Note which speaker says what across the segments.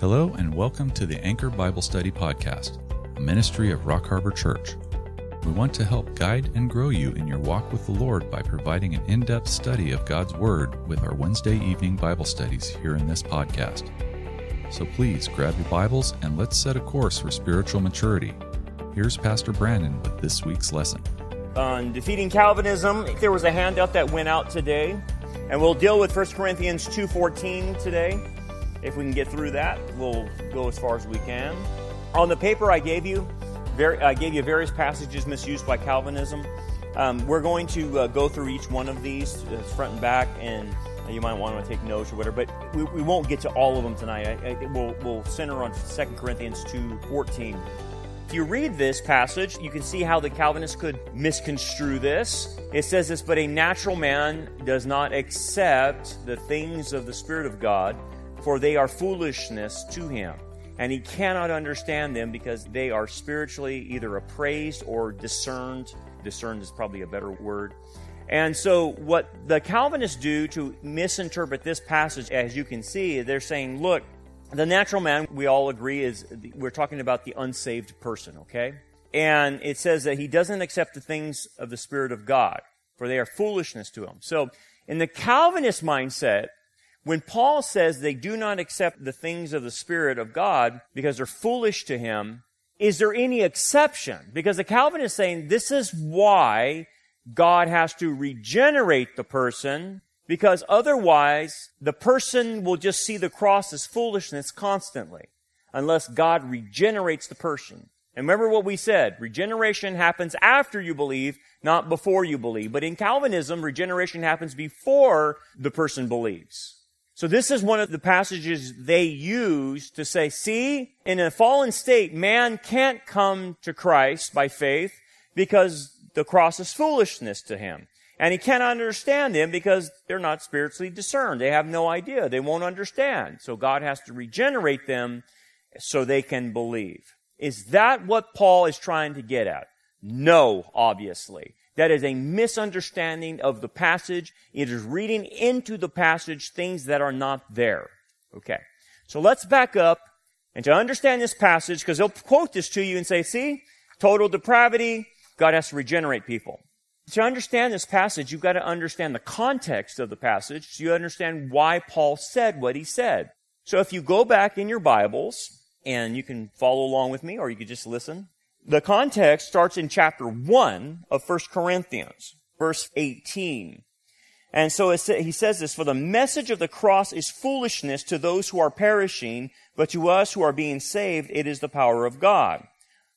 Speaker 1: Hello, and welcome to the Anchor Bible Study Podcast, a ministry of Rock Harbor Church. We want to help guide and grow you in your walk with the Lord by providing an in depth study of God's Word with our Wednesday evening Bible studies here in this podcast. So please grab your Bibles and let's set a course for spiritual maturity. Here's Pastor Brandon with this week's lesson.
Speaker 2: On defeating Calvinism, there was a handout that went out today, and we'll deal with 1 Corinthians 2:14 today. If we can get through that, we'll go as far as we can. On the paper I gave you, very, I gave you various passages misused by Calvinism. Um, we're going to uh, go through each one of these, uh, front and back, and you might want to take notes or whatever. But we, we won't get to all of them tonight. I, I, we'll, we'll center on 2 Corinthians 2:14. If you read this passage, you can see how the Calvinists could misconstrue this. It says this, but a natural man does not accept the things of the Spirit of God for they are foolishness to him. And he cannot understand them because they are spiritually either appraised or discerned. Discerned is probably a better word. And so, what the Calvinists do to misinterpret this passage, as you can see, they're saying, look, the natural man, we all agree, is we're talking about the unsaved person, okay? And it says that he doesn't accept the things of the Spirit of God, for they are foolishness to him. So, in the Calvinist mindset, when Paul says they do not accept the things of the Spirit of God because they're foolish to him, is there any exception? Because the Calvinist is saying this is why God has to regenerate the person because otherwise the person will just see the cross as foolishness constantly unless God regenerates the person. And remember what we said. Regeneration happens after you believe, not before you believe. But in Calvinism, regeneration happens before the person believes. So this is one of the passages they use to say, see, in a fallen state, man can't come to Christ by faith because the cross is foolishness to him. And he cannot understand them because they're not spiritually discerned. They have no idea. They won't understand. So God has to regenerate them so they can believe. Is that what Paul is trying to get at? No, obviously. That is a misunderstanding of the passage. It is reading into the passage things that are not there. Okay. So let's back up and to understand this passage, because they'll quote this to you and say, see, total depravity, God has to regenerate people. To understand this passage, you've got to understand the context of the passage. So you understand why Paul said what he said. So if you go back in your Bibles, and you can follow along with me, or you could just listen the context starts in chapter 1 of 1 Corinthians, verse 18. And so he says this, for the message of the cross is foolishness to those who are perishing, but to us who are being saved, it is the power of God.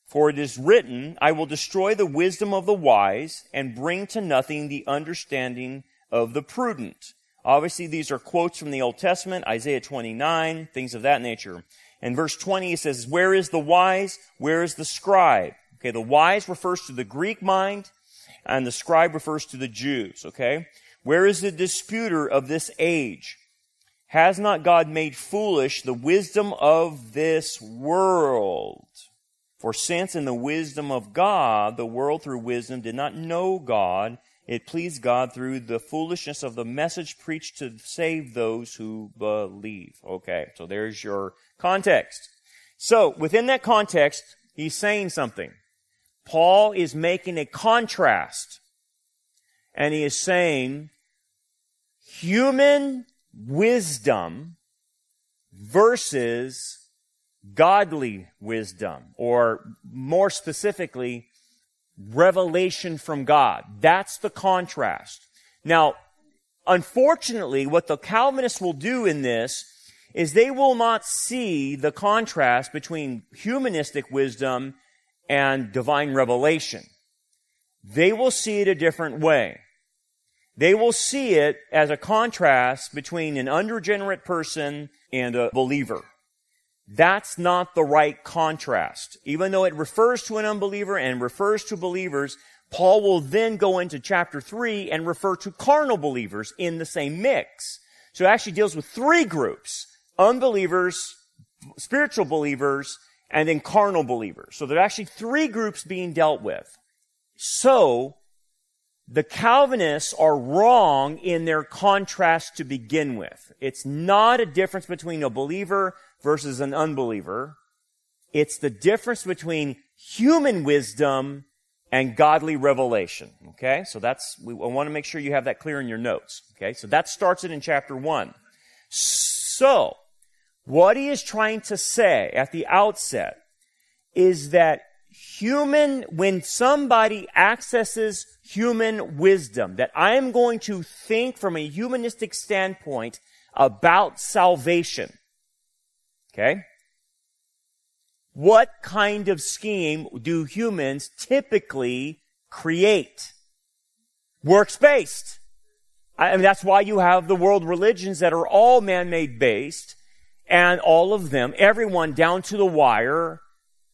Speaker 2: For it is written, I will destroy the wisdom of the wise and bring to nothing the understanding of the prudent. Obviously, these are quotes from the Old Testament, Isaiah 29, things of that nature. In verse 20, he says, Where is the wise? Where is the scribe? Okay, the wise refers to the Greek mind, and the scribe refers to the Jews, okay? Where is the disputer of this age? Has not God made foolish the wisdom of this world? For since in the wisdom of God, the world through wisdom did not know God, it pleased God through the foolishness of the message preached to save those who believe. Okay, so there's your context. So, within that context, he's saying something. Paul is making a contrast. And he is saying, human wisdom versus godly wisdom, or more specifically, revelation from God. That's the contrast. Now, unfortunately, what the Calvinists will do in this is they will not see the contrast between humanistic wisdom and divine revelation. They will see it a different way. They will see it as a contrast between an unregenerate person and a believer. That's not the right contrast. Even though it refers to an unbeliever and refers to believers, Paul will then go into chapter 3 and refer to carnal believers in the same mix. So it actually deals with three groups unbelievers, spiritual believers, and then carnal believers. So there are actually three groups being dealt with. So, the Calvinists are wrong in their contrast to begin with. It's not a difference between a believer versus an unbeliever. It's the difference between human wisdom and godly revelation. Okay? So that's, we, want to make sure you have that clear in your notes. Okay? So that starts it in chapter one. So, what he is trying to say at the outset is that human, when somebody accesses human wisdom, that I am going to think from a humanistic standpoint about salvation. Okay? What kind of scheme do humans typically create? Works based. I mean, that's why you have the world religions that are all man-made based and all of them, everyone down to the wire,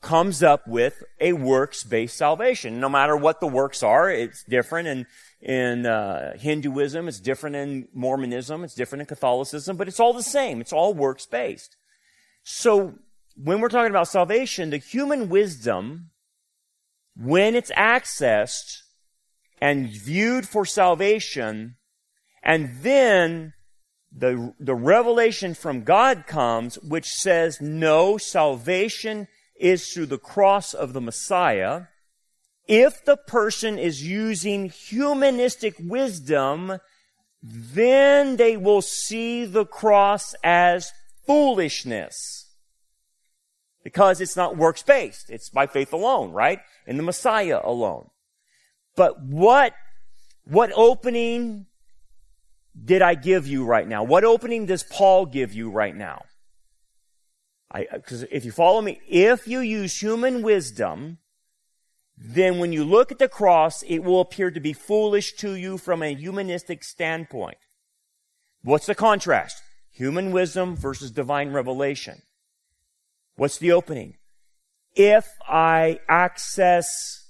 Speaker 2: comes up with a works-based salvation. No matter what the works are, it's different in, in uh, Hinduism, it's different in Mormonism, it's different in Catholicism, but it's all the same. It's all works-based. So when we're talking about salvation, the human wisdom, when it's accessed and viewed for salvation, and then the, the revelation from God comes, which says, no, salvation is through the cross of the Messiah. If the person is using humanistic wisdom, then they will see the cross as foolishness. Because it's not works based. It's by faith alone, right? In the Messiah alone. But what, what opening did I give you right now? What opening does Paul give you right now? I, uh, Because if you follow me, if you use human wisdom, then when you look at the cross, it will appear to be foolish to you from a humanistic standpoint. What's the contrast? Human wisdom versus divine revelation. What's the opening? If I access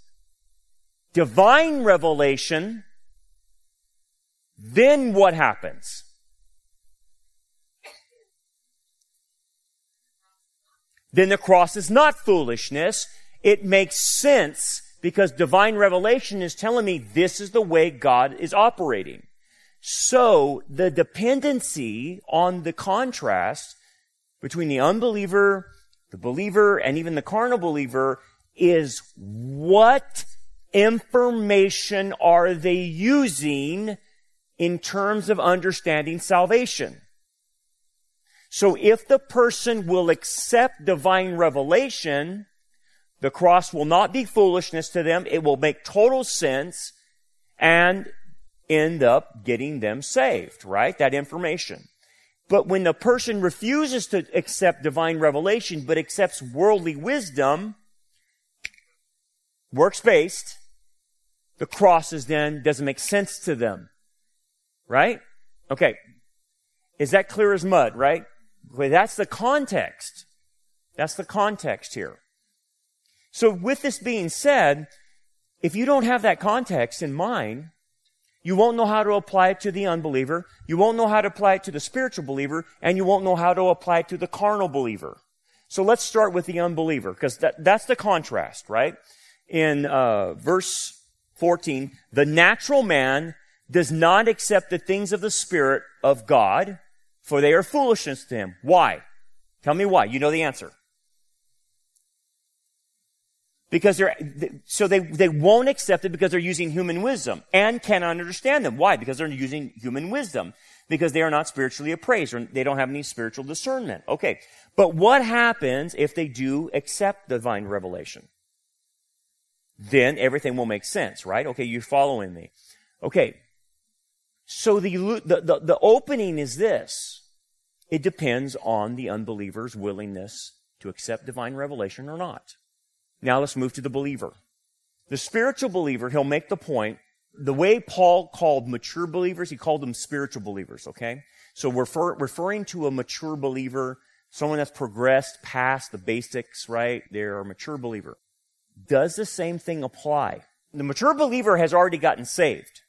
Speaker 2: divine revelation, then what happens? Then the cross is not foolishness. It makes sense because divine revelation is telling me this is the way God is operating. So the dependency on the contrast between the unbeliever, the believer, and even the carnal believer is what information are they using in terms of understanding salvation. So if the person will accept divine revelation, the cross will not be foolishness to them. It will make total sense and end up getting them saved, right? That information. But when the person refuses to accept divine revelation, but accepts worldly wisdom, works based, the cross is then doesn't make sense to them. Right? Okay. Is that clear as mud, right? Okay, that's the context. That's the context here. So with this being said, if you don't have that context in mind, you won't know how to apply it to the unbeliever, you won't know how to apply it to the spiritual believer, and you won't know how to apply it to the carnal believer. So let's start with the unbeliever, because that, that's the contrast, right? In uh, verse 14, the natural man does not accept the things of the Spirit of God, for they are foolishness to him. Why? Tell me why. You know the answer. Because they're, so they, they won't accept it because they're using human wisdom and cannot understand them. Why? Because they're using human wisdom. Because they are not spiritually appraised or they don't have any spiritual discernment. Okay. But what happens if they do accept divine revelation? Then everything will make sense, right? Okay, you're following me. Okay, so the, the, the, the opening is this. It depends on the unbeliever's willingness to accept divine revelation or not. Now let's move to the believer. The spiritual believer, he'll make the point, the way Paul called mature believers, he called them spiritual believers, okay? So refer, referring to a mature believer, someone that's progressed past the basics, right? They're a mature believer. Does the same thing apply? The mature believer has already gotten saved.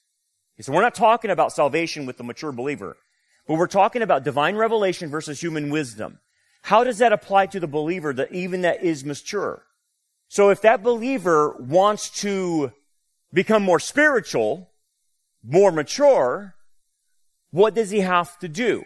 Speaker 2: So we're not talking about salvation with the mature believer, but we're talking about divine revelation versus human wisdom. How does that apply to the believer that even that is mature? So if that believer wants to become more spiritual, more mature, what does he have to do?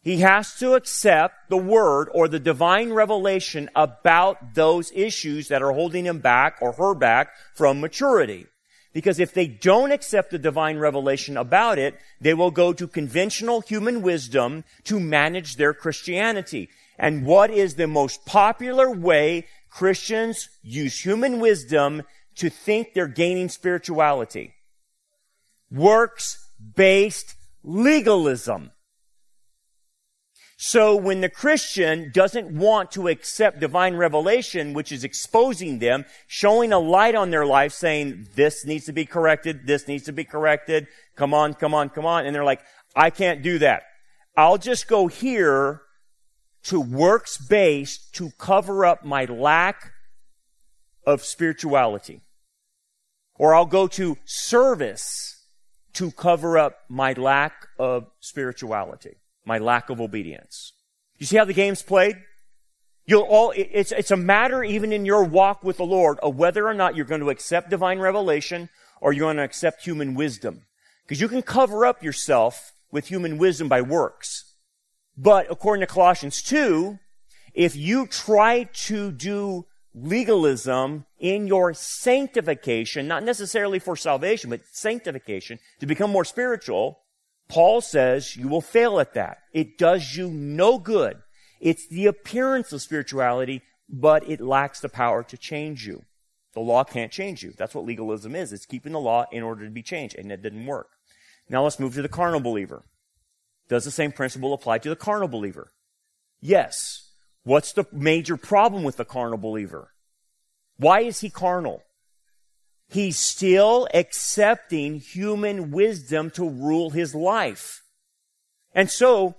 Speaker 2: He has to accept the word or the divine revelation about those issues that are holding him back or her back from maturity. Because if they don't accept the divine revelation about it, they will go to conventional human wisdom to manage their Christianity. And what is the most popular way Christians use human wisdom to think they're gaining spirituality? Works-based legalism. So when the Christian doesn't want to accept divine revelation, which is exposing them, showing a light on their life, saying, this needs to be corrected, this needs to be corrected, come on, come on, come on, and they're like, I can't do that. I'll just go here to works based to cover up my lack of spirituality. Or I'll go to service to cover up my lack of spirituality my lack of obedience. You see how the game's played? You'll all, it's, it's a matter even in your walk with the Lord of whether or not you're going to accept divine revelation or you're going to accept human wisdom. Because you can cover up yourself with human wisdom by works. But according to Colossians 2, if you try to do legalism in your sanctification, not necessarily for salvation, but sanctification, to become more spiritual, Paul says you will fail at that. It does you no good. It's the appearance of spirituality, but it lacks the power to change you. The law can't change you. That's what legalism is. It's keeping the law in order to be changed, and it didn't work. Now let's move to the carnal believer. Does the same principle apply to the carnal believer? Yes. What's the major problem with the carnal believer? Why is he carnal? he's still accepting human wisdom to rule his life. And so,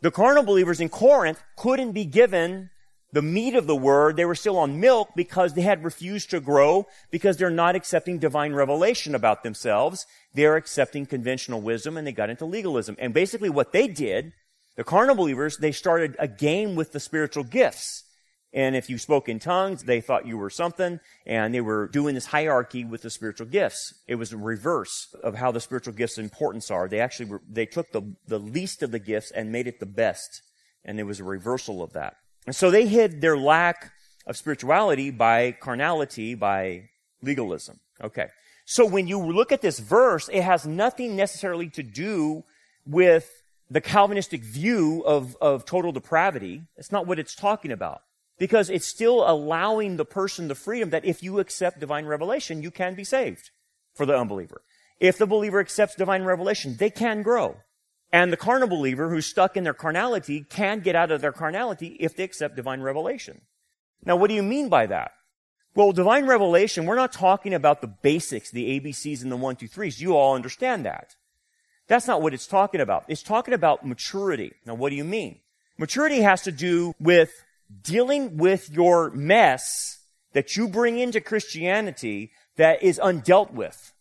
Speaker 2: the carnal believers in Corinth couldn't be given the meat of the word. They were still on milk because they had refused to grow because they're not accepting divine revelation about themselves. They're accepting conventional wisdom and they got into legalism. And basically what they did, the carnal believers, they started a game with the spiritual gifts. And if you spoke in tongues, they thought you were something, and they were doing this hierarchy with the spiritual gifts. It was a reverse of how the spiritual gifts' importance are. They actually were, they took the, the least of the gifts and made it the best, and it was a reversal of that. And so they hid their lack of spirituality by carnality, by legalism. Okay. So when you look at this verse, it has nothing necessarily to do with the Calvinistic view of, of total depravity. It's not what it's talking about. Because it's still allowing the person the freedom that if you accept divine revelation, you can be saved for the unbeliever. If the believer accepts divine revelation, they can grow. And the carnal believer who's stuck in their carnality can get out of their carnality if they accept divine revelation. Now, what do you mean by that? Well, divine revelation, we're not talking about the basics, the ABCs and the one, two, threes. You all understand that. That's not what it's talking about. It's talking about maturity. Now, what do you mean? Maturity has to do with dealing with your mess that you bring into Christianity that is undealt with.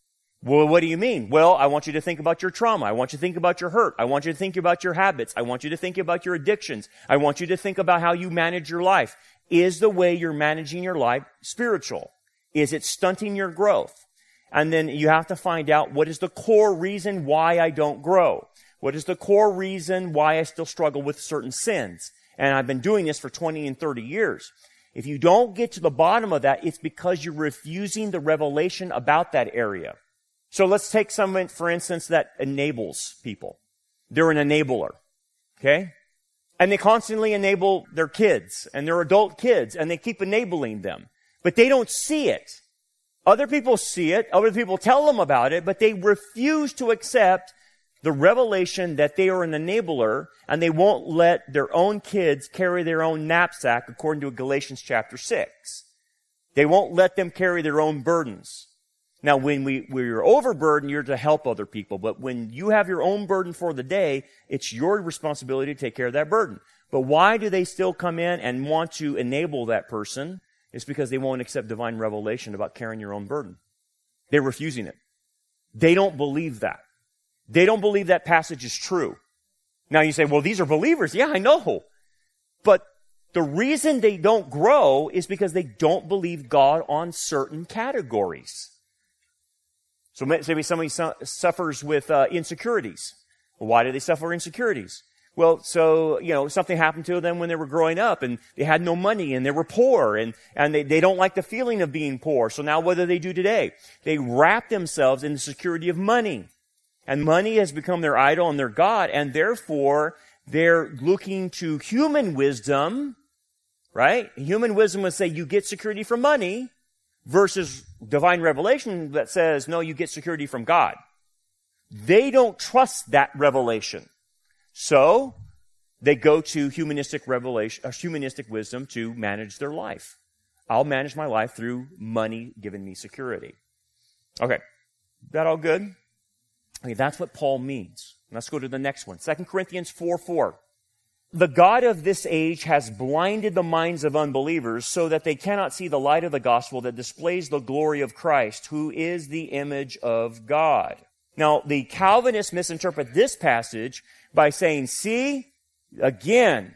Speaker 2: Well, what do you mean? Well, I want you to think about your trauma. I want you to think about your hurt. I want you to think about your habits. I want you to think about your addictions. I want you to think about how you manage your life. Is the way you're managing your life spiritual? Is it stunting your growth? And then you have to find out what is the core reason why I don't grow? What is the core reason why I still struggle with certain sins? And I've been doing this for 20 and 30 years. If you don't get to the bottom of that, it's because you're refusing the revelation about that area. So let's take someone, for instance, that enables people. They're an enabler. Okay? And they constantly enable their kids and their adult kids and they keep enabling them. But they don't see it. Other people see it. Other people tell them about it, but they refuse to accept the revelation that they are an enabler and they won't let their own kids carry their own knapsack according to Galatians chapter 6. They won't let them carry their own burdens. Now, when we, when you're overburdened, you're to help other people. But when you have your own burden for the day, it's your responsibility to take care of that burden. But why do they still come in and want to enable that person? It's because they won't accept divine revelation about carrying your own burden. They're refusing it. They don't believe that. They don't believe that passage is true. Now you say, well, these are believers. Yeah, I know. But the reason they don't grow is because they don't believe God on certain categories. So maybe somebody su- suffers with uh, insecurities. Why do they suffer insecurities? Well, so, you know, something happened to them when they were growing up and they had no money and they were poor and, and they, they don't like the feeling of being poor. So now what do they do today? They wrap themselves in the security of money. And money has become their idol and their God and therefore they're looking to human wisdom, right? Human wisdom would say you get security from money versus divine revelation that says, no, you get security from God. They don't trust that revelation. So they go to humanistic revelation, uh, humanistic wisdom to manage their life. I'll manage my life through money giving me security. Okay. That all good? Okay, that's what Paul means. Let's go to the next one. 2 Corinthians 4 4. The God of this age has blinded the minds of unbelievers so that they cannot see the light of the gospel that displays the glory of Christ, who is the image of God. Now, the Calvinists misinterpret this passage by saying, see, again,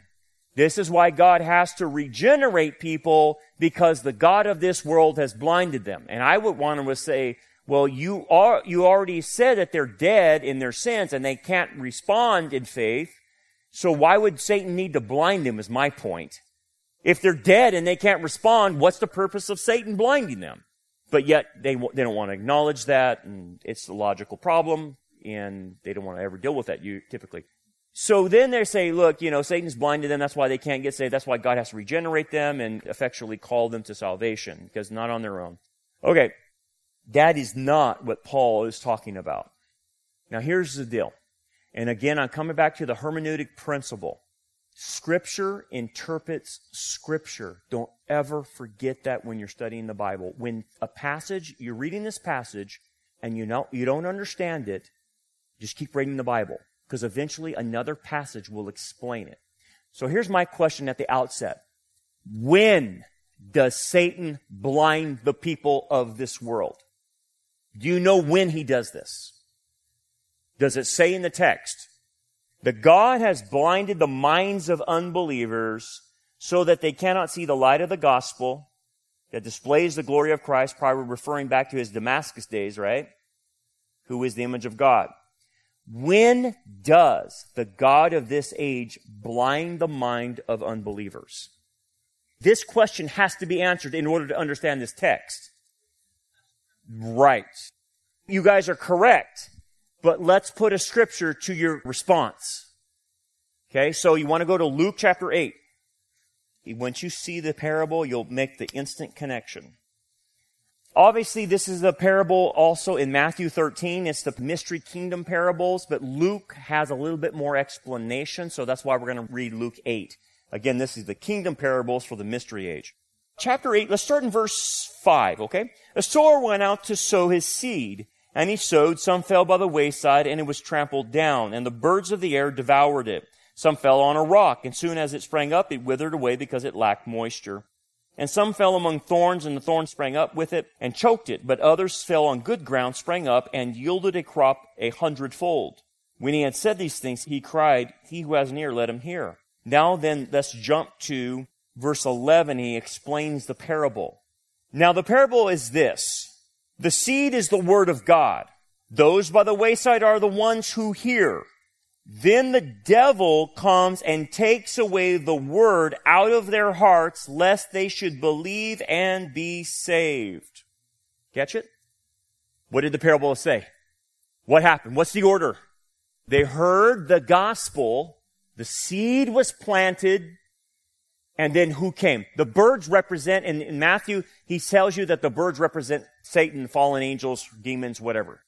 Speaker 2: this is why God has to regenerate people because the God of this world has blinded them. And I would want to say, well, you are, you already said that they're dead in their sins and they can't respond in faith. So why would Satan need to blind them is my point. If they're dead and they can't respond, what's the purpose of Satan blinding them? But yet they, they don't want to acknowledge that and it's a logical problem and they don't want to ever deal with that you typically. So then they say, look, you know, Satan's blinded them. That's why they can't get saved. That's why God has to regenerate them and effectually call them to salvation because not on their own. Okay. That is not what Paul is talking about. Now here's the deal. And again, I'm coming back to the hermeneutic principle. Scripture interprets Scripture. Don't ever forget that when you're studying the Bible. When a passage, you're reading this passage and you know, you don't understand it, just keep reading the Bible because eventually another passage will explain it. So here's my question at the outset. When does Satan blind the people of this world? Do you know when he does this? Does it say in the text that God has blinded the minds of unbelievers so that they cannot see the light of the gospel that displays the glory of Christ, probably referring back to his Damascus days, right? Who is the image of God. When does the God of this age blind the mind of unbelievers? This question has to be answered in order to understand this text. Right. You guys are correct, but let's put a scripture to your response. Okay, so you want to go to Luke chapter 8. Once you see the parable, you'll make the instant connection. Obviously, this is a parable also in Matthew 13. It's the mystery kingdom parables, but Luke has a little bit more explanation, so that's why we're going to read Luke 8. Again, this is the kingdom parables for the mystery age. Chapter 8, let's start in verse 5, okay? A sower went out to sow his seed, and he sowed. Some fell by the wayside, and it was trampled down, and the birds of the air devoured it. Some fell on a rock, and soon as it sprang up, it withered away because it lacked moisture. And some fell among thorns, and the thorns sprang up with it and choked it. But others fell on good ground, sprang up, and yielded a crop a hundredfold. When he had said these things, he cried, He who has an ear, let him hear. Now then, let's jump to verse 11. He explains the parable. Now the parable is this. The seed is the word of God. Those by the wayside are the ones who hear. Then the devil comes and takes away the word out of their hearts, lest they should believe and be saved. Catch it? What did the parable say? What happened? What's the order? They heard the gospel, the seed was planted, and then who came? The birds represent, in, in Matthew, he tells you that the birds represent Satan, fallen angels, demons, whatever.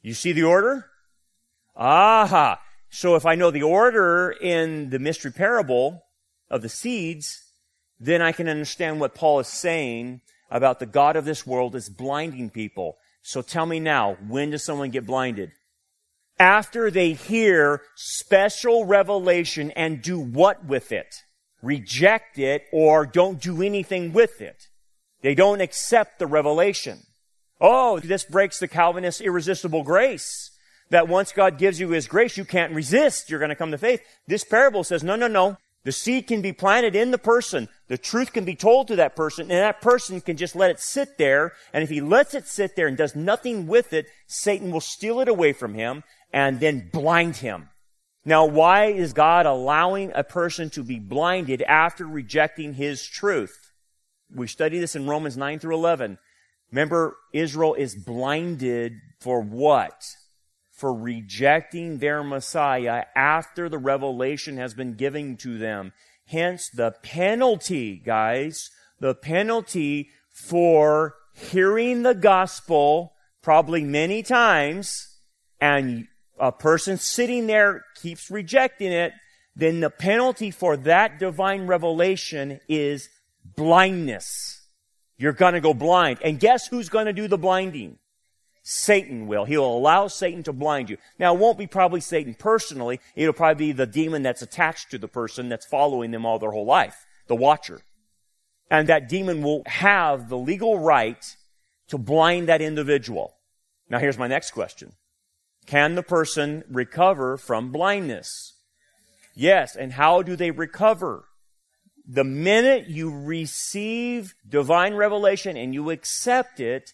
Speaker 2: You see the order? Aha. So if I know the order in the mystery parable of the seeds, then I can understand what Paul is saying about the God of this world is blinding people. So tell me now, when does someone get blinded? After they hear special revelation and do what with it? Reject it or don't do anything with it. They don't accept the revelation. Oh, this breaks the Calvinist irresistible grace that once God gives you His grace, you can't resist. You're going to come to faith. This parable says, no, no, no. The seed can be planted in the person. The truth can be told to that person, and that person can just let it sit there. And if he lets it sit there and does nothing with it, Satan will steal it away from him and then blind him. Now, why is God allowing a person to be blinded after rejecting his truth? We study this in Romans 9 through 11. Remember, Israel is blinded for what? For rejecting their Messiah after the revelation has been given to them. Hence the penalty, guys, the penalty for hearing the gospel probably many times and a person sitting there keeps rejecting it, then the penalty for that divine revelation is blindness. You're gonna go blind. And guess who's gonna do the blinding? Satan will. He'll allow Satan to blind you. Now, it won't be probably Satan personally. It'll probably be the demon that's attached to the person that's following them all their whole life. The watcher. And that demon will have the legal right to blind that individual. Now, here's my next question. Can the person recover from blindness? Yes. And how do they recover? The minute you receive divine revelation and you accept it,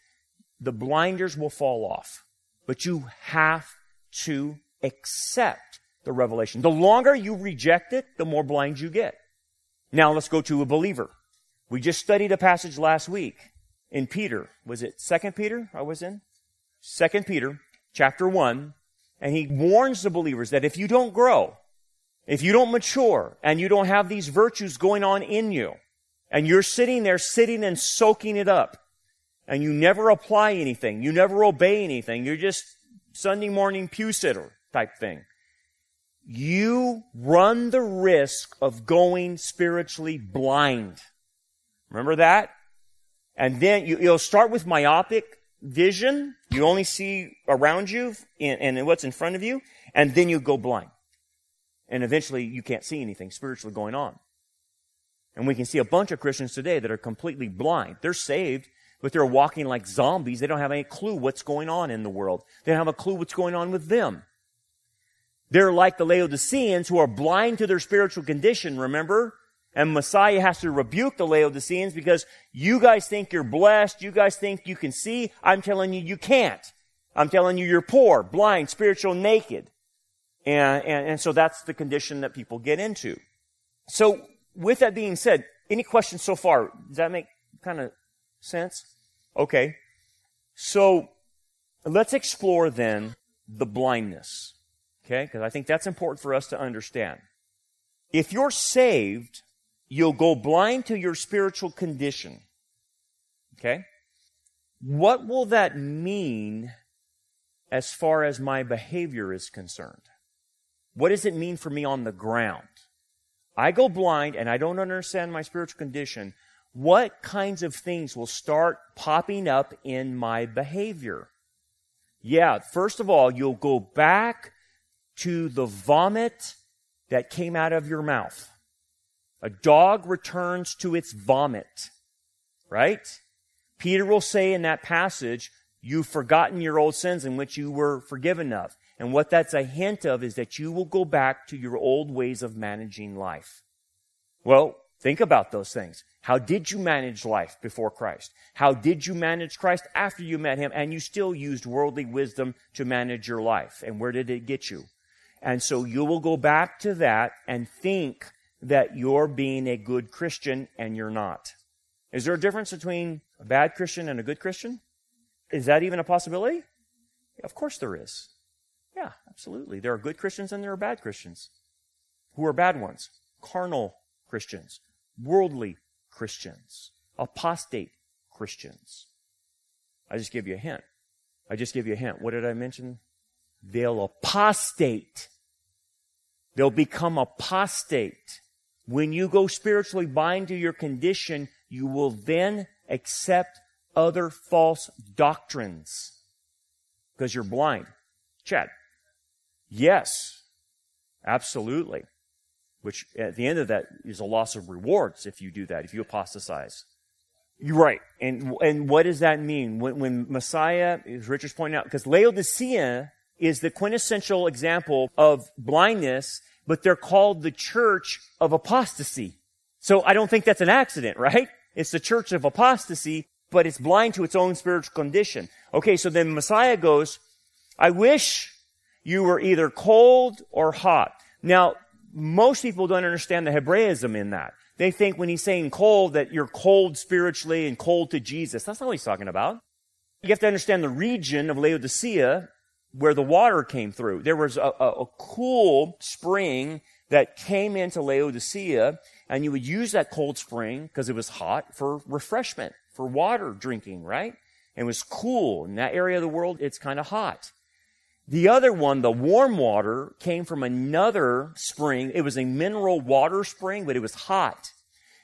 Speaker 2: the blinders will fall off. But you have to accept the revelation. The longer you reject it, the more blind you get. Now let's go to a believer. We just studied a passage last week in Peter. Was it Second Peter I was in? Second Peter chapter 1, and he warns the believers that if you don't grow, if you don't mature, and you don't have these virtues going on in you, and you're sitting there sitting and soaking it up, and you never apply anything, you never obey anything, you're just Sunday morning pew sitter type thing, you run the risk of going spiritually blind. Remember that? And then you, will start with myopic vision. You only see around you and, what's in front of you, and then you go blind. And eventually you can't see anything spiritually going on. And we can see a bunch of Christians today that are completely blind. They're saved, but they're walking like zombies. They don't have any clue what's going on in the world. They don't have a clue what's going on with them. They're like the Laodiceans who are blind to their spiritual condition, remember? And Messiah has to rebuke the Laodiceans because you guys think you're blessed. You guys think you can see. I'm telling you, you can't. I'm telling you, you're poor, blind, spiritual, naked. And, and, and so that's the condition that people get into. So with that being said, any questions so far? Does that make kind of sense? Okay. So let's explore then the blindness. Okay? Because I think that's important for us to understand. If you're saved, you'll go blind to your spiritual condition. Okay? What will that mean as far as my behavior is concerned? What does it mean for me on the ground? I go blind and I don't understand my spiritual condition. What kinds of things will start popping up in my behavior? Yeah, first of all, you'll go back to the vomit that came out of your mouth. A dog returns to its vomit, right? Peter will say in that passage, you've forgotten your old sins in which you were forgiven of. And what that's a hint of is that you will go back to your old ways of managing life. Well, think about those things. How did you manage life before Christ? How did you manage Christ after you met Him and you still used worldly wisdom to manage your life? And where did it get you? And so you will go back to that and think that you're being a good Christian and you're not. Is there a difference between a bad Christian and a good Christian? Is that even a possibility? Of course there is. Yeah, absolutely. There are good Christians and there are bad Christians. Who are bad ones? Carnal Christians, worldly Christians, apostate Christians. I just give you a hint. I just give you a hint. What did I mention? They'll apostate. They'll become apostate. When you go spiritually blind to your condition, you will then accept other false doctrines because you're blind. Chad. Yes, absolutely. Which at the end of that is a loss of rewards if you do that, if you apostatize. You're right. And, and what does that mean? When, when Messiah, as Richard's pointing out, because Laodicea is the quintessential example of blindness, but they're called the church of apostasy. So I don't think that's an accident, right? It's the church of apostasy, but it's blind to its own spiritual condition. Okay, so then Messiah goes, I wish you were either cold or hot. Now, most people don't understand the Hebraism in that. They think when he's saying cold that you're cold spiritually and cold to Jesus. That's not what he's talking about. You have to understand the region of Laodicea where the water came through. There was a, a, a cool spring that came into Laodicea and you would use that cold spring because it was hot for refreshment, for water drinking, right? And it was cool. In that area of the world, it's kind of hot. The other one, the warm water, came from another spring. It was a mineral water spring, but it was hot.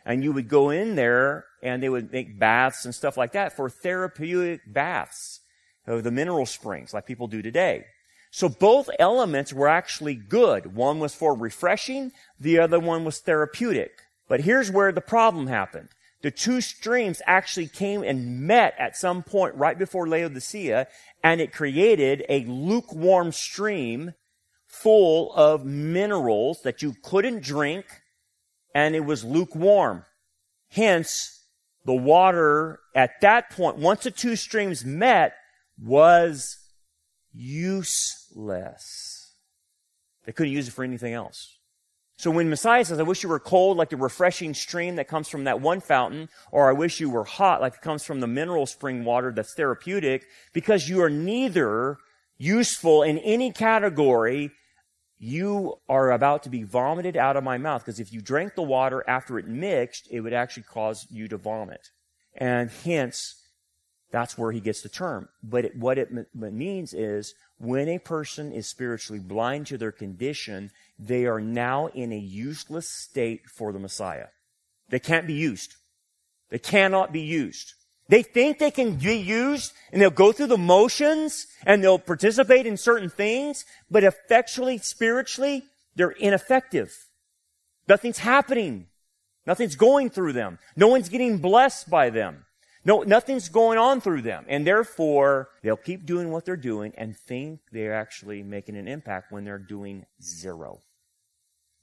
Speaker 2: And you would go in there and they would make baths and stuff like that for therapeutic baths of the mineral springs like people do today. So both elements were actually good. One was for refreshing, the other one was therapeutic. But here's where the problem happened the two streams actually came and met at some point right before Laodicea, and it created a lukewarm stream full of minerals that you couldn't drink, and it was lukewarm. Hence, the water at that point, once the two streams met, was useless. They couldn't use it for anything else. So when Messiah says, I wish you were cold like the refreshing stream that comes from that one fountain, or I wish you were hot like it comes from the mineral spring water that's therapeutic, because you are neither useful in any category, you are about to be vomited out of my mouth. Because if you drank the water after it mixed, it would actually cause you to vomit. And hence, that's where he gets the term. But it, what it m- means is when a person is spiritually blind to their condition, they are now in a useless state for the Messiah. They can't be used. They cannot be used. They think they can be used and they'll go through the motions and they'll participate in certain things, but effectually, spiritually, they're ineffective. Nothing's happening. Nothing's going through them. No one's getting blessed by them. No, nothing's going on through them. And therefore, they'll keep doing what they're doing and think they're actually making an impact when they're doing zero.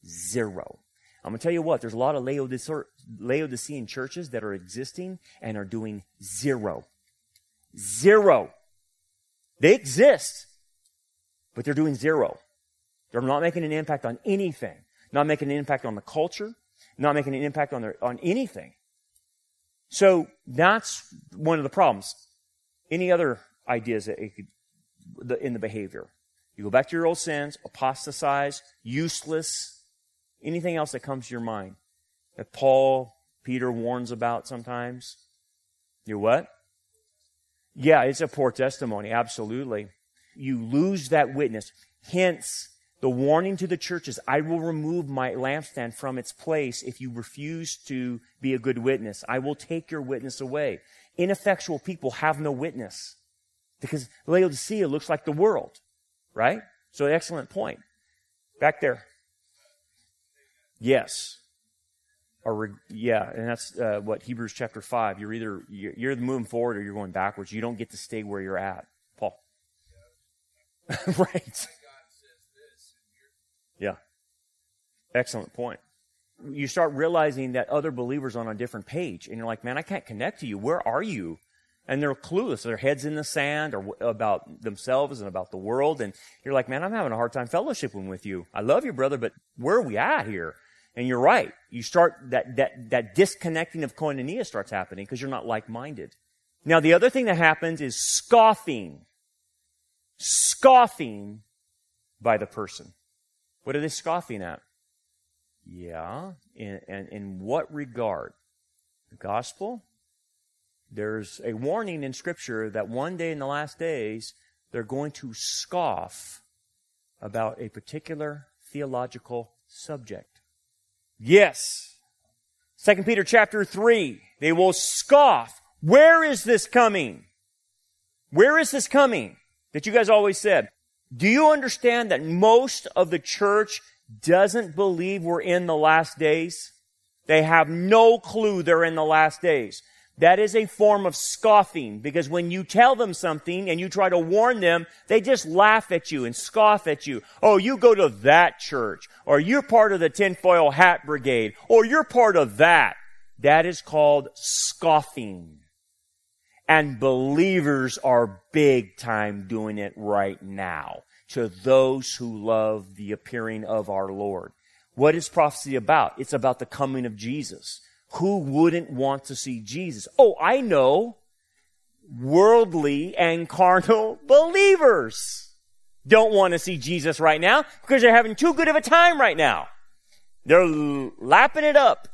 Speaker 2: Zero. I'm going to tell you what, there's a lot of Laodicean churches that are existing and are doing zero. Zero. They exist, but they're doing zero. They're not making an impact on anything. Not making an impact on the culture. Not making an impact on their, on anything. So that's one of the problems. Any other ideas that it could, in the behavior? You go back to your old sins, apostatize, useless, anything else that comes to your mind that Paul, Peter warns about sometimes. You what? Yeah, it's a poor testimony, absolutely. You lose that witness. Hence, the warning to the churches, I will remove my lampstand from its place if you refuse to be a good witness. I will take your witness away. Ineffectual people have no witness because Laodicea looks like the world, right? So excellent point. Back there. Yes. Or, yeah, and that's uh, what Hebrews chapter 5. You're either you're moving forward or you're going backwards. You don't get to stay where you're at. Paul. right. Yeah. Excellent point. You start realizing that other believers on a different page, and you're like, man, I can't connect to you. Where are you? And they're clueless. Their heads in the sand or about themselves and about the world. And you're like, man, I'm having a hard time fellowshipping with you. I love you, brother, but where are we at here? And you're right. You start that, that, that disconnecting of koinonia starts happening because you're not like-minded. Now, the other thing that happens is scoffing. Scoffing by the person. What are they scoffing at? Yeah. In, in, in what regard? The gospel? There's a warning in Scripture that one day in the last days, they're going to scoff about a particular theological subject. Yes. Second Peter chapter 3. They will scoff. Where is this coming? Where is this coming? That you guys always said. Do you understand that most of the church doesn't believe we're in the last days? They have no clue they're in the last days. That is a form of scoffing because when you tell them something and you try to warn them, they just laugh at you and scoff at you. Oh, you go to that church or you're part of the tinfoil hat brigade or you're part of that. That is called scoffing. And believers are big time doing it right now to those who love the appearing of our Lord. What is prophecy about? It's about the coming of Jesus. Who wouldn't want to see Jesus? Oh, I know. Worldly and carnal believers don't want to see Jesus right now because they're having too good of a time right now. They're lapping it up.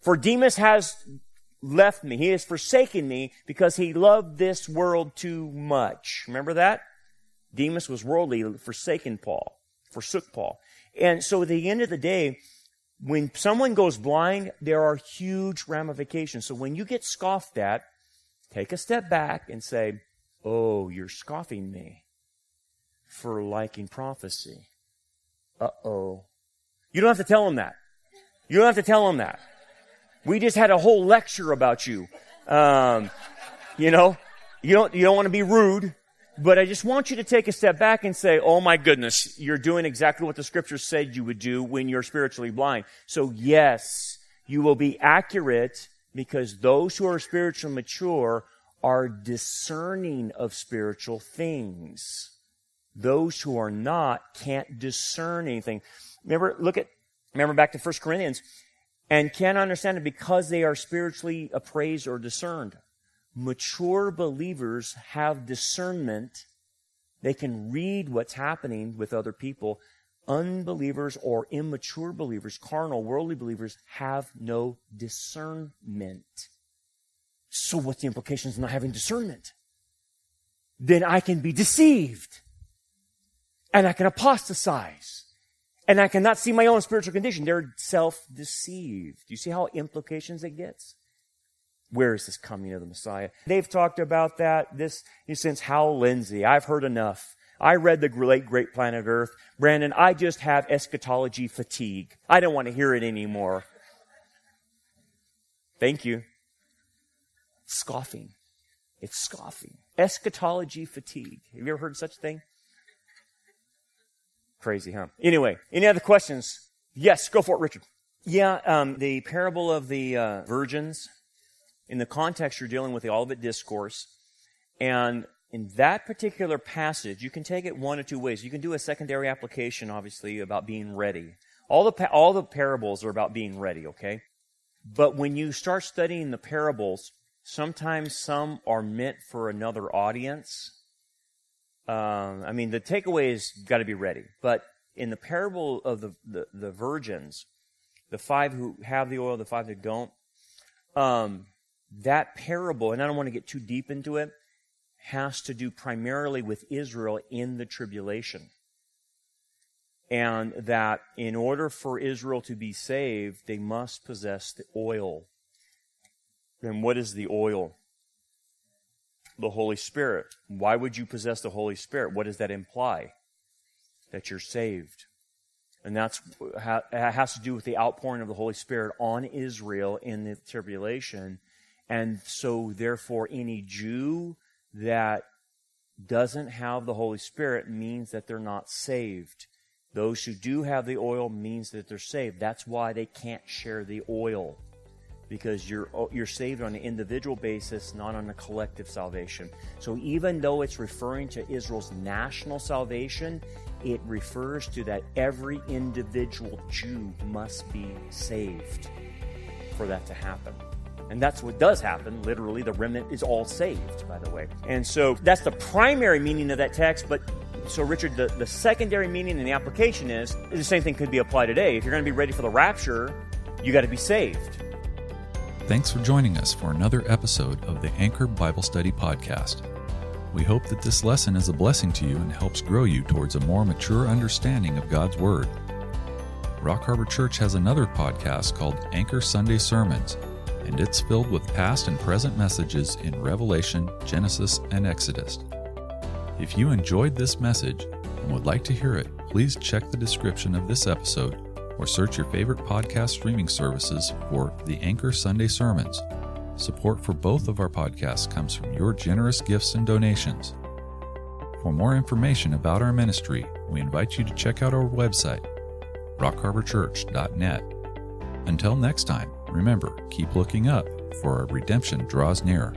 Speaker 2: For Demas has left me. He has forsaken me because he loved this world too much. Remember that? Demas was worldly, forsaken Paul, forsook Paul. And so at the end of the day, when someone goes blind, there are huge ramifications. So when you get scoffed at, take a step back and say, Oh, you're scoffing me for liking prophecy. Uh oh. You don't have to tell them that. You don't have to tell them that. We just had a whole lecture about you. Um, you know, you don't, you don't want to be rude. But I just want you to take a step back and say, oh my goodness, you're doing exactly what the scriptures said you would do when you're spiritually blind. So yes, you will be accurate because those who are spiritually mature are discerning of spiritual things. Those who are not can't discern anything. Remember, look at, remember back to 1 Corinthians, and can't understand it because they are spiritually appraised or discerned mature believers have discernment. They can read what's happening with other people. Unbelievers or immature believers, carnal, worldly believers, have no discernment. So what's the implications of not having discernment? Then I can be deceived. And I can apostatize. And I cannot see my own spiritual condition. They're self-deceived. Do you see how implications it gets? Where is this coming of the Messiah? They've talked about that this since Hal Lindsey. I've heard enough. I read the late great planet Earth. Brandon, I just have eschatology fatigue. I don't want to hear it anymore. Thank you. Scoffing. It's scoffing. Eschatology fatigue. Have you ever heard such a thing? Crazy, huh? Anyway, any other questions? Yes, go for it, Richard. Yeah, um, the parable of the uh, virgins in the context, you're dealing with the Olivet Discourse. And in that particular passage, you can take it one of two ways. You can do a secondary application, obviously, about being ready. All the, all the parables are about being ready, okay? But when you start studying the parables, sometimes some are meant for another audience. Um, I mean, the takeaway is got to be ready. But in the parable of the, the, the, virgins, the five who have the oil, the five that don't, um, that parable, and I don't want to get too deep into it, has to do primarily with Israel in the tribulation. And that in order for Israel to be saved, they must possess the oil. And what is the oil? The Holy Spirit. Why would you possess the Holy Spirit? What does that imply? That you're saved. And that's has to do with the outpouring of the Holy Spirit on Israel in the tribulation and so, therefore, any Jew that doesn't have the Holy Spirit means that they're not saved. Those who do have the oil means that they're saved. That's why they can't share the oil. Because you're, oh, you're saved on an individual basis, not on a collective salvation. So even though it's referring to Israel's national salvation, it refers to that every individual Jew must be saved for that to happen. And that's what does happen. Literally, the remnant is all saved, by the way. And so that's the primary meaning of that text. But so, Richard, the, the secondary meaning and the application is the same thing could be applied today. If you're going to be ready for the rapture, you got to be saved.
Speaker 1: Thanks for joining us for another episode of the Anchor Bible Study Podcast. We hope that this lesson is a blessing to you and helps grow you towards a more mature understanding of God's Word. Rock Harbor Church has another podcast called Anchor Sunday Sermons and it's filled with past and present messages in Revelation, Genesis, and Exodus. If you enjoyed this message and would like to hear it, please check the description of this episode or search your favorite podcast streaming services for the Anchor Sunday Sermons. Support for both of our podcasts comes from your generous gifts and donations. For more information about our ministry, we invite you to check out our website, rockharborchurch.net. Until next time, remember, keep looking up, for our redemption draws nearer.